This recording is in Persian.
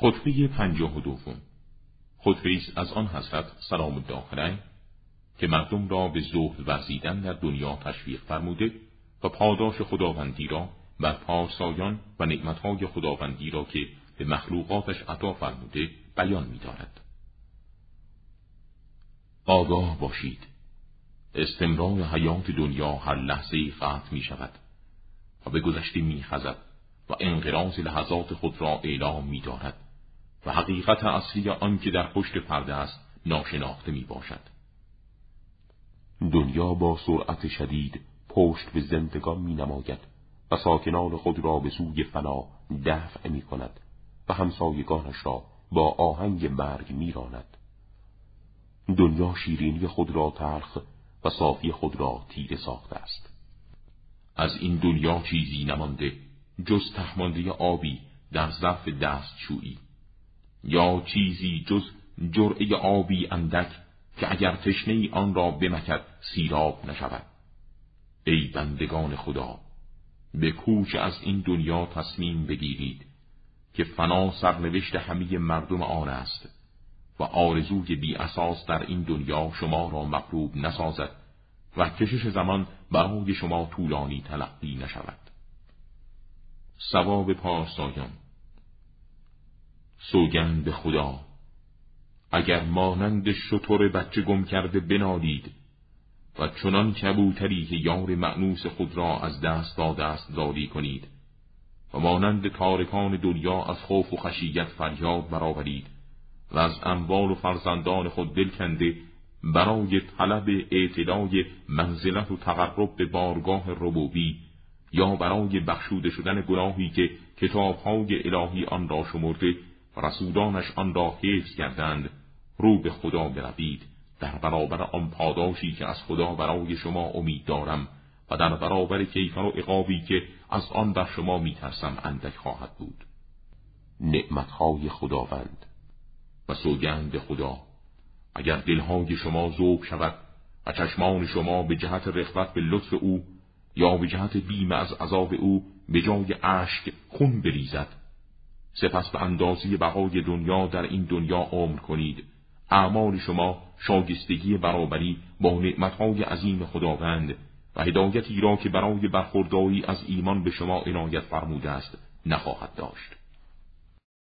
خطبه پنجاه و دوم. خطبه است از آن حضرت سلام الله که مردم را به زهد ورزیدن در دنیا تشویق فرموده و پاداش خداوندی را بر پارسایان و نعمتهای خداوندی را که به مخلوقاتش عطا فرموده بیان می‌دارد. آگاه باشید. استمرار حیات دنیا هر لحظه قطع می شود و به گذشته می خزد و انقراض لحظات خود را اعلام می دارد و حقیقت اصلی آن که در پشت پرده است ناشناخته می باشد. دنیا با سرعت شدید پشت به زندگان می نماید و ساکنان خود را به سوی فنا دفع می کند و همسایگانش را با آهنگ مرگ می راند. دنیا شیرینی خود را تلخ و صافی خود را تیره ساخته است. از این دنیا چیزی نمانده جز تهمانده آبی در ظرف دستشویی یا چیزی جز جرعه آبی اندک که اگر تشنه آن را بمکد سیراب نشود. ای بندگان خدا به کوچ از این دنیا تصمیم بگیرید که فنا سرنوشت همه مردم آن است و آرزوی بی اساس در این دنیا شما را مقروب نسازد و کشش زمان برای شما طولانی تلقی نشود. سواب پارسایان سوگند به خدا. اگر مانند شطور بچه گم کرده بنالید و چنان کبوتری که یار معنوس خود را از دست داده است زاری کنید و مانند تارکان دنیا از خوف و خشیت فریاد برآورید و از اموال و فرزندان خود دل کنده برای طلب اعتدای منزلت و تقرب به بارگاه ربوبی یا برای بخشوده شدن گناهی که کتابهای الهی آن را شمرده رسولانش آن را حفظ کردند. رو به خدا بروید. در برابر آن پاداشی که از خدا برای شما امید دارم و در برابر کیفر و عقابی که از آن بر شما میترسم اندک خواهد بود. نعمتهای خداوند. و سوگند خدا اگر دلهای شما ذوب شود و چشمان شما به جهت رخوت به لطف او یا به جهت بیم از عذاب او به جای اشک خون بریزد سپس به اندازی بقای دنیا در این دنیا عمر کنید. اعمال شما شاگستگی برابری با نعمتهای عظیم خداوند و هدایتی را که برای برخورداری از ایمان به شما عنایت فرموده است نخواهد داشت.